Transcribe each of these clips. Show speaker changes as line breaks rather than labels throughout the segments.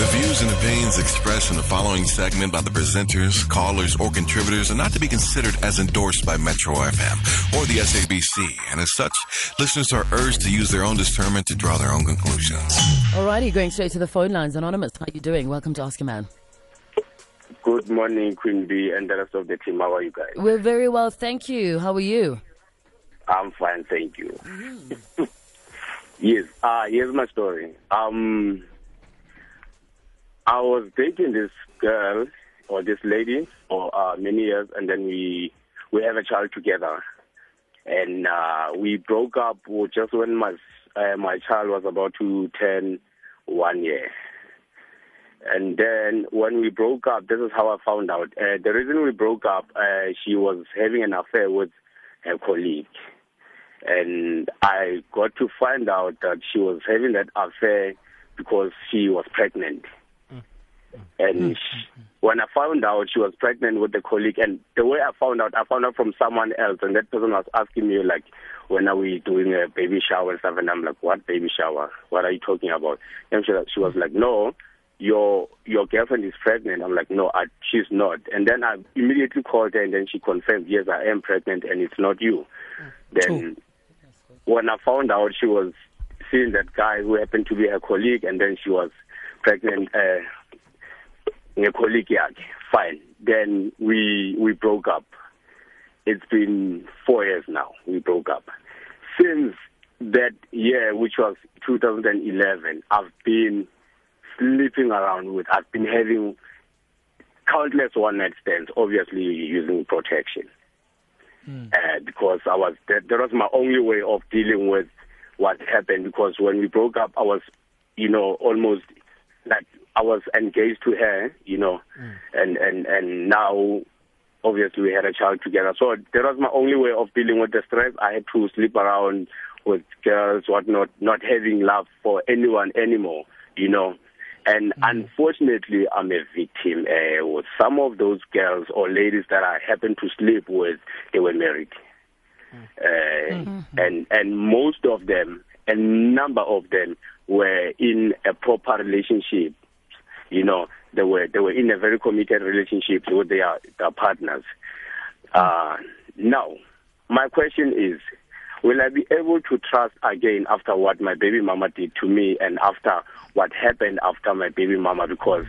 The views and opinions expressed in the following segment by the presenters, callers, or contributors are not to be considered as endorsed by Metro FM or the SABC, and as such, listeners are urged to use their own discernment to draw their own conclusions.
Alrighty, going straight to the phone lines. Anonymous, how are you doing? Welcome to Ask a Man.
Good morning, Queen Bee, and the rest of the team. How are you guys?
We're very well, thank you. How are you?
I'm fine, thank you. yes, uh, here's my story. Um, I was dating this girl or this lady for uh, many years, and then we we have a child together, and uh, we broke up just when my uh, my child was about to turn one year. And then when we broke up, this is how I found out. Uh, the reason we broke up, uh, she was having an affair with her colleague. And I got to find out that she was having that affair because she was pregnant. And when I found out she was pregnant with the colleague, and the way I found out, I found out from someone else, and that person was asking me like, "When are we doing a baby shower and stuff?" And I'm like, "What baby shower? What are you talking about?" And she, she was like, "No, your your girlfriend is pregnant." I'm like, "No, I, she's not." And then I immediately called her, and then she confirmed, "Yes, I am pregnant, and it's not you." Then when I found out she was seeing that guy who happened to be her colleague, and then she was pregnant. Uh, colleague yakhe. Fine. Then we we broke up. It's been 4 years now. We broke up. Since that year which was 2011 I've been sleeping around with I've been having countless one night stands obviously using protection. Mm. uh, because I was that, that was my only way of dealing with what happened. Because when we broke up I was you know almost like I was engaged to her, you know, mm. and and and now obviously we had a child together. So that was my only way of dealing with the stress. I had to sleep around with girls, whatnot, not having love for anyone anymore, you know. And mm. unfortunately, I'm a victim. Uh, with some of those girls or ladies that I happened to sleep with, they were married, mm. uh, mm-hmm. and and most of them, a number of them, were in a proper relationship you know, they were they were in a very committed relationship with their, their partners. Uh, now, my question is, will I be able to trust again after what my baby mama did to me and after what happened after my baby mama? Because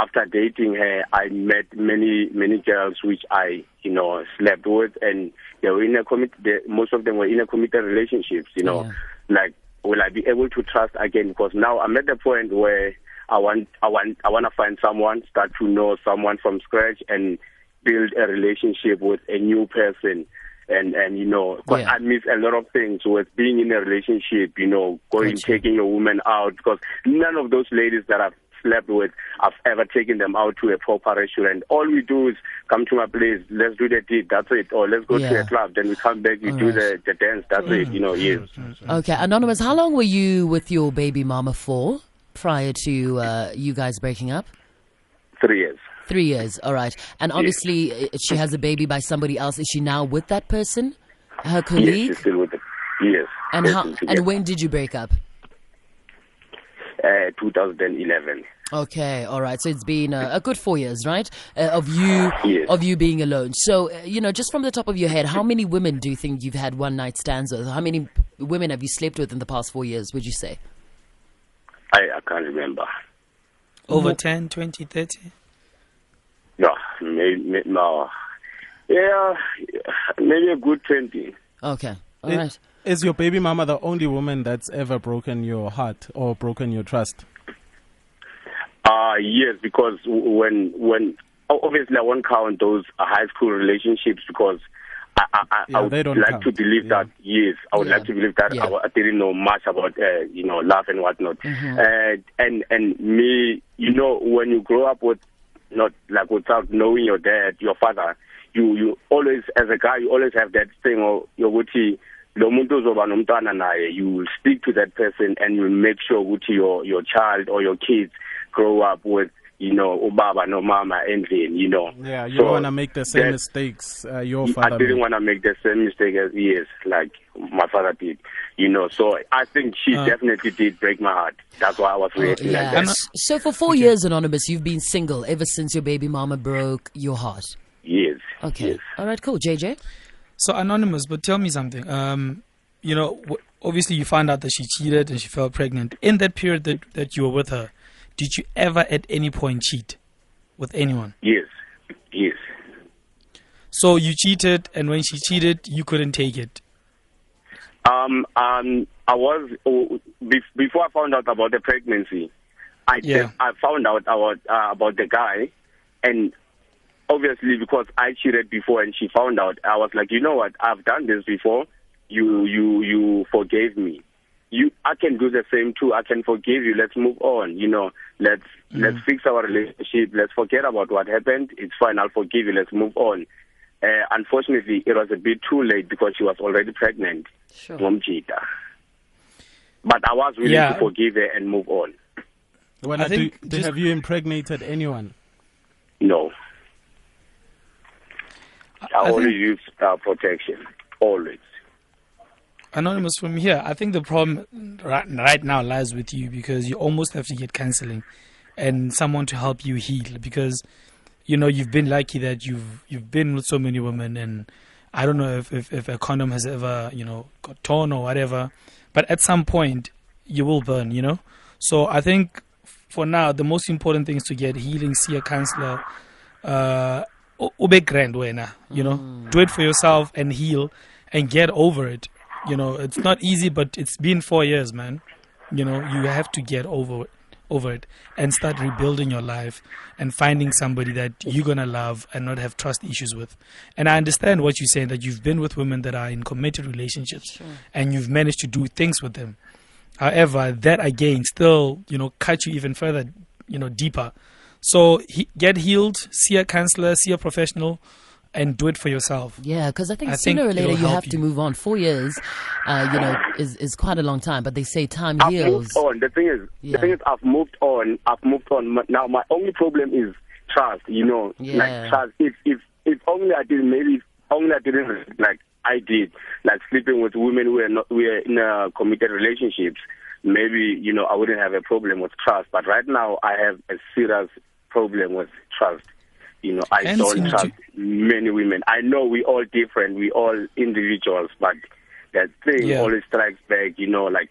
after dating her, I met many many girls which I you know slept with, and they were in a commit. most of them were in a committed relationships. You know, yeah. like will I be able to trust again? Because now I'm at the point where I want I want I want to find someone, start to know someone from scratch, and build a relationship with a new person. And and you know, because yeah. I miss a lot of things with being in a relationship. You know, going gotcha. taking a woman out because none of those ladies that I've slept with, I've ever taken them out to a proper restaurant. All we do is come to my place, let's do the deed, that's it. Or let's go yeah. to a club, then we come back, we All do right. the, the dance, that's mm. it, you know, yes.
Okay, Anonymous, how long were you with your baby mama for? Prior to uh, you guys breaking up?
Three years.
Three years, all right. And obviously, yes. Uh, she has a baby by somebody else. Is she now with that person? Her colleague?
Yes, she's still with them. Yes.
And, how, and when did you break up?
Uh, 2011.
Okay, all right. So it's been uh, a good four years, right, uh, of you yes. of you being alone. So uh, you know, just from the top of your head, how many women do you think you've had one night stands with? How many women have you slept with in the past four years? Would you say?
I, I can't remember.
Over 10, 20, 30?
No, maybe, no. Yeah, maybe a good 20.
Okay. All right.
Is your baby mama the only woman that's ever broken your heart or broken your trust?
Uh, yes, because when, when, obviously I won't count those high school relationships because I, I, yeah, I would like count. to believe yeah. that yes, I would yeah. like to believe that I, I, didn't know much about uh, you know love and whatnot. Mm-hmm. Uh, and and me, you know, when you grow up with not like without knowing your dad, your father, you you always as a guy you always have that thing or lo muntu uzoba nomntwana naye you will speak to that person and you make sure ukuthi your your child or your kids grow up with you know, ubaba no mama endlini, you know.
Yeah, you so don't want to make the same mistakes uh, your father
I didn't
want
to make the same mistake as he is. Like, my father did. You know, so I think she uh, definitely did break my heart. That's why I was oh, reacting yeah. like that.
So for four okay. years, Anonymous, you've been single ever since your baby mama broke your heart.
Yes.
Okay.
Yes.
All right. Cool. JJ.
So Anonymous, but tell me something. Um, you know, obviously you find out that she cheated and she fell pregnant. In that period that that you were with her, did you ever at any point cheat with anyone?
Yes. Yes.
So you cheated, and when she cheated, you couldn't take it.
Um, um, I was oh, before I found out about the pregnancy. I yeah. I found out about uh, about the guy, and obviously because I cheated before and she found out, I was like, you know what? I've done this before. You you you forgave me. You I can do the same too. I can forgive you. Let's move on. You know, let's mm. let's fix our relationship. Let's forget about what happened. It's fine. I'll forgive you. Let's move on. Uh, unfortunately, it was a bit too late because she was already pregnant. Sure. But I was willing yeah. to forgive her and move on.
When I think do, have you impregnated anyone?
No. I, I always use uh, protection. Always.
Anonymous from here, I think the problem right, right now lies with you because you almost have to get counseling and someone to help you heal because you know you've been lucky that you've you've been with so many women and I don't know if, if, if a condom has ever you know got torn or whatever but at some point you will burn you know? So I think for now the most important thing is to get healing see a counselor uh ube grand wena you know? Mm. do it for yourself and heal and get over it you know it's not easy but it's been 4 years man you know you have to get over it over it and start rebuilding your life and finding somebody that you're going to love and not have trust issues with. And I understand what you're saying that you've been with women that are in committed relationships sure. and you've managed to do things with them. However, that again still, you know, cut you even further, you know, deeper. So he, get healed, see a counselor, see a professional, and do it for yourself.
Yeah, because I think I sooner think or later you have you. to move on. Four years, uh, you know, is is quite a long time. But they say time
I've
heals.
Moved on. The thing is, yeah. the thing is, I've moved on. I've moved on. Now my only problem is trust. You know, yeah. like trust. If if if only I did, maybe if only I didn't like I did, like sleeping with women who are not we are in a committed relationships. Maybe you know I wouldn't have a problem with trust. But right now I have a serious problem with trust. You know, I and don't trust many women. I know we all different, we all individuals, but that thing yeah. always strikes back. You know, like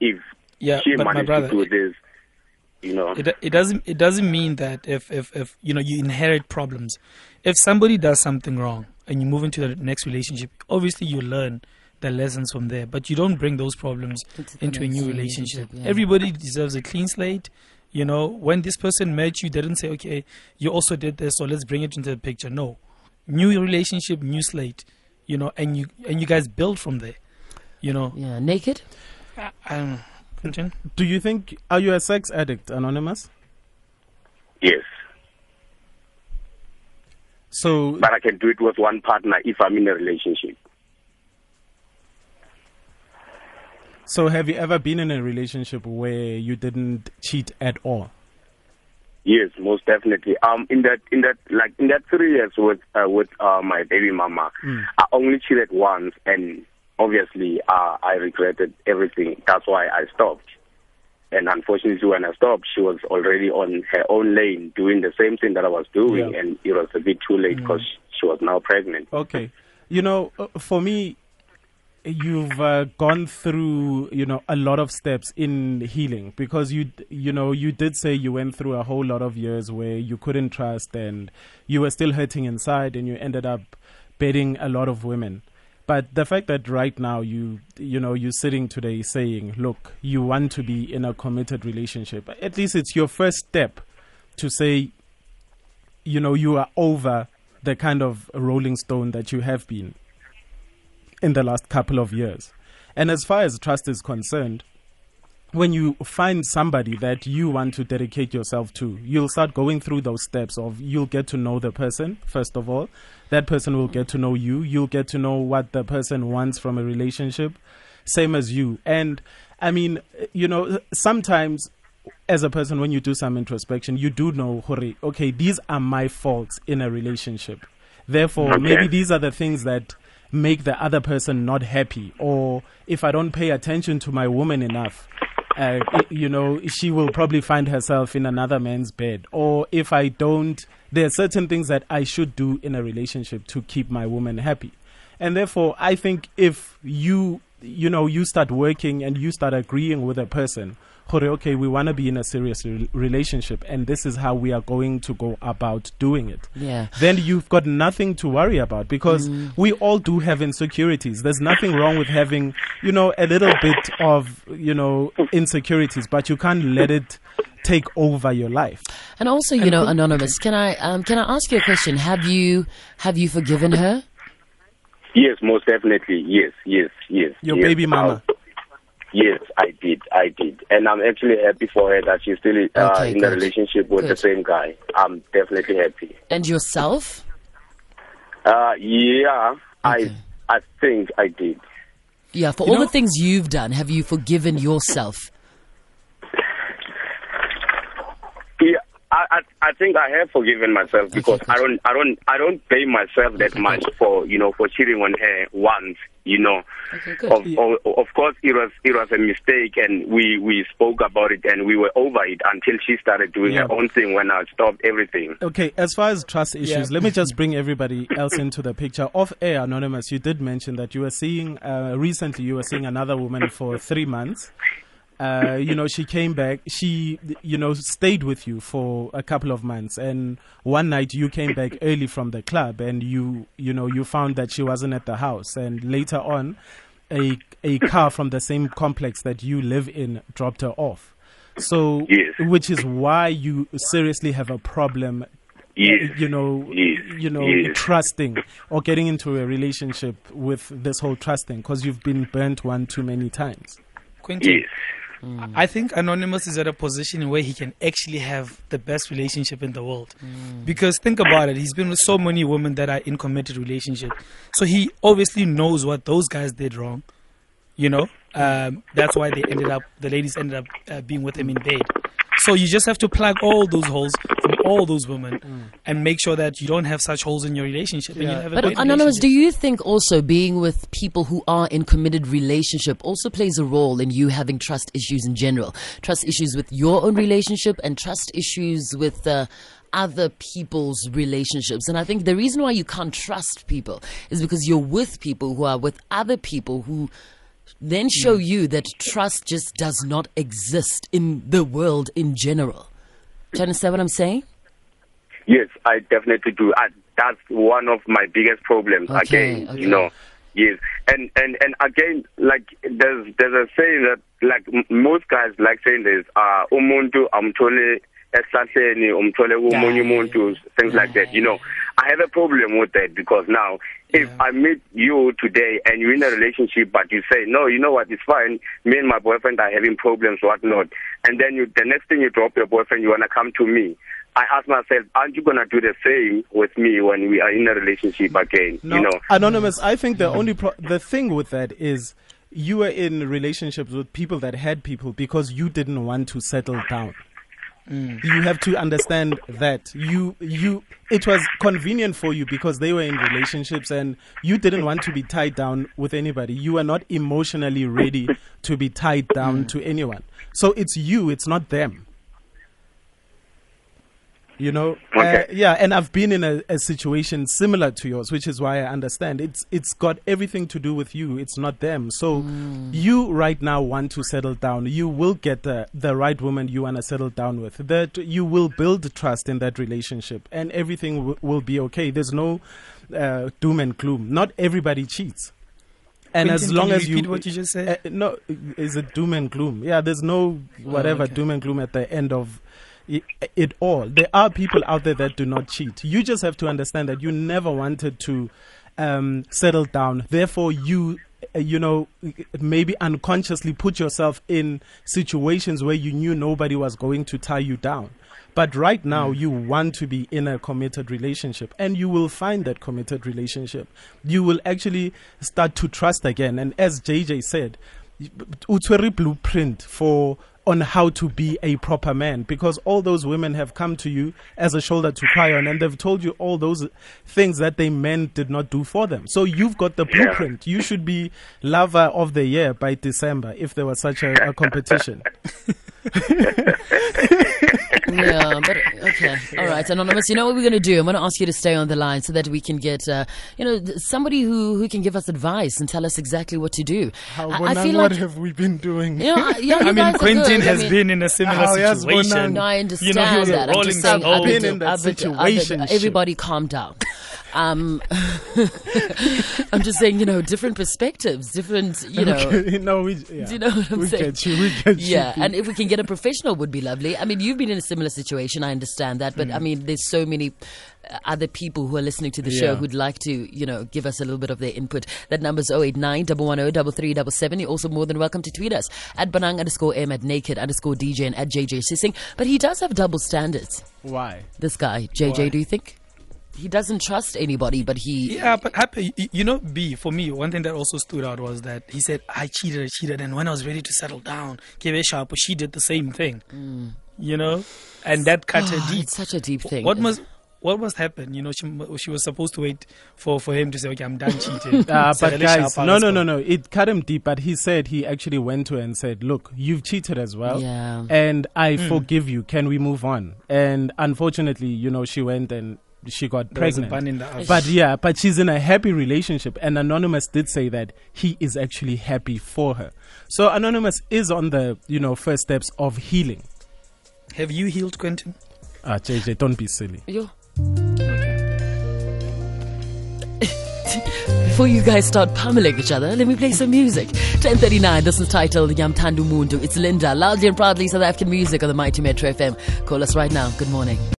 if yeah, she managed brother, to do this, you know,
it, it doesn't it doesn't mean that if if if you know you inherit problems. If somebody does something wrong and you move into the next relationship, obviously you learn the lessons from there, but you don't bring those problems into a new relationship. relationship yeah. Everybody deserves a clean slate. You know, when this person met you, they didn't say, okay, you also did this, so let's bring it into the picture. No. New relationship, new slate, you know, and you and you guys build from there, you know.
Yeah, naked?
Uh, um, continue.
Do you think, are you a sex addict, Anonymous?
Yes.
So,
but I can do it with one partner if I'm in a relationship.
So, have you ever been in a relationship where you didn't cheat at all?
Yes, most definitely. Um, in that, in that, like in that three years with uh, with uh, my baby mama, mm. I only cheated once, and obviously, uh, I regretted everything. That's why I stopped. And unfortunately, when I stopped, she was already on her own lane doing the same thing that I was doing, yeah. and it was a bit too late because mm. she was now pregnant.
Okay, you know, uh, for me, you've uh, gone through you know a lot of steps in healing because you you know you did say you went through a whole lot of years where you couldn't trust and you were still hurting inside and you ended up bedding a lot of women. But the fact that right now you you know you're sitting today saying look you want to be in a committed relationship at least it's your first step to say you know you are over the kind of rolling stone that you have been in the last couple of years. And as far as trust is concerned, when you find somebody that you want to dedicate yourself to, you'll start going through those steps of you'll get to know the person, first of all. That person will get to know you. You'll get to know what the person wants from a relationship, same as you. And I mean, you know, sometimes as a person, when you do some introspection, you do know, okay, these are my faults in a relationship. Therefore, okay. maybe these are the things that make the other person not happy, or if I don't pay attention to my woman enough, uh, you know, she will probably find herself in another man's bed. Or if I don't, there are certain things that I should do in a relationship to keep my woman happy. And therefore, I think if you, you know, you start working and you start agreeing with a person okay, we want to be in a serious re- relationship, and this is how we are going to go about doing it.
Yeah.
Then you've got nothing to worry about because mm. we all do have insecurities. There's nothing wrong with having, you know, a little bit of, you know, insecurities, but you can't let it take over your life.
And also, you and know, anonymous, can I um, can I ask you a question? Have you have you forgiven her?
Yes, most definitely. Yes, yes, yes.
Your
yes.
baby mama.
I'll, Yes, I did. I did. And I'm actually happy for her that she's still uh, okay, in good. a relationship with good. the same guy. I'm definitely happy.
And yourself?
Uh, yeah, okay. I I think I did.
Yeah, for you all know, the things you've done, have you forgiven yourself?
I, I, I think I have forgiven myself because okay, I don't I don't I don't blame myself that okay, much good. for you know for cheating on her once you know okay, of, of, of course it was it was a mistake and we we spoke about it and we were over it until she started doing yeah. her own thing when I stopped everything
okay as far as trust issues yeah. let me just bring everybody else into the picture off air anonymous you did mention that you were seeing uh, recently you were seeing another woman for 3 months uh, you know, she came back. She, you know, stayed with you for a couple of months, and one night you came back early from the club, and you, you know, you found that she wasn't at the house, and later on, a a car from the same complex that you live in dropped her off. So,
yes.
which is why you seriously have a problem
Yes.
you know,
yes.
you know,
yes.
trusting or getting into a relationship with this whole trusting because you've been burnt one too many times.
Quentin,
yes.
Mm. I think Anonymous is at a position where he can actually have the best relationship in the world. Mm. Because think about it, he's been with so many women that are in committed relationships. So he obviously knows what those guys did wrong. You know, um, that's why they ended up, the ladies ended up uh, being with him in bed. So you just have to plug all those holes from all those women mm. and make sure that you don't have such holes in your relationship. Yeah.
but Anonymous, do you think also being with people who are in committed relationship also plays a role in you having trust issues in general? Trust issues with your own relationship and trust issues with uh, other people's relationships. And I think the reason why you can't trust people is because you're with people who are with other people who then show you that trust just does not exist in the world in general. Do you understand what I'm saying?
Yes, I definitely do. I, that's one of my biggest problems. Okay, again, okay. you know, yes, and and and again, like there's there's a saying that like most guys like saying this. Uh, umuntu amthole esihlahleni umthole kumunye umuntu things like that you know i have a problem with that because now if yeah. i meet you today and you're in a relationship but you say no you know what it's fine me and my boyfriend are having problems whatnot and then you the next thing you drop your boyfriend you want to come to me I ask myself, aren't you going to do the same with me when we are in a relationship again?
No,
you know,
anonymous. I think the only pro- the thing with that is you were in relationships with people that had people because you didn't want to settle down. Mm. You have to understand that you you it was convenient for you because they were in relationships and you didn't want to be tied down with anybody. You were not emotionally ready to be tied down mm. to anyone. So it's you, it's not them. You know,
okay.
uh, yeah, and I've been in a, a, situation similar to yours, which is why I understand. It's it's got everything to do with you. It's not them. So mm. you right now want to settle down. You will get the the right woman you want to settle down with. That you will build trust in that relationship, and everything w- will be okay. There's no uh, doom and gloom. Not everybody cheats.
And Quentin, as long as you what you just said,
uh, no, is it doom and gloom? Yeah, there's no whatever oh, okay. doom and gloom at the end of it all. There are people out there that do not cheat. You just have to understand that you never wanted to um, settle down. Therefore, you uh, you know, maybe unconsciously put yourself in situations where you knew nobody was going to tie you down. But right now, mm. you want to be in a committed relationship, and you will find that committed relationship. You will actually start to trust again. And as JJ said, utswere blueprint for on how to be a proper man because all those women have come to you as a shoulder to cry on and they've told you all those things that they men did not do for them. So you've got the blueprint. You should be lover of the year by December if there was such a, a competition.
yeah, but okay, all right, anonymous. You know what we're going to do? I'm going to ask you to stay on the line so that we can get, uh, you know, somebody who who can give us advice and tell us exactly what to do.
How, I, I feel what like, have we been doing?
You know, yeah,
I mean, Quentin has I mean, been in a similar situation.
No, I understand
you know,
that.
I'm just saying,
I've been in that situation.
Everybody, calm down. Um, I'm just saying, you know, different perspectives, different, you know.
No, we, yeah.
Do you know what I'm
we
saying?
Get you, we get
yeah,
you.
and if we can get a professional, would be lovely. I mean, you've been in a similar situation. I understand that, but mm. I mean, there's so many uh, other people who are listening to the show who'd like to, you know, give us a little bit of their input. That number's 089 110 You're also more than welcome to tweet us at Banang underscore M at Naked underscore DJ and at JJ Sissing. But he does have double standards.
Why?
This guy, JJ, Why? do you think? He doesn't trust anybody, but he.
Yeah, but happy, you know, B for me, one thing that also stood out was that he said, "I cheated, I cheated," and when I was ready to settle down, Keve Sharp, she did the same thing. Mm. You know, and that cut oh, her deep.
It's such a deep thing.
What must what must happen? You know, she she was supposed to wait for, for him to say, "Okay, I'm done cheating."
uh, but guys, no, no, no, no. It cut him deep. But he said he actually went to her and said, "Look, you've cheated as well,
yeah.
and I mm. forgive you. Can we move on?" And unfortunately, you know, she went and she got
there
pregnant. But yeah, but she's in a happy relationship. And Anonymous did say that he is actually happy for her. So Anonymous is on the, you know, first steps of healing.
Have you healed, Quentin?
Ah, JJ, don't be silly.
Yo. Before you guys start pummeling each other, let me play some music. 1039, this is titled Yamtandu Mundu. It's Linda, loudly and proudly South African music on the Mighty Metro FM. Call us right now. Good morning.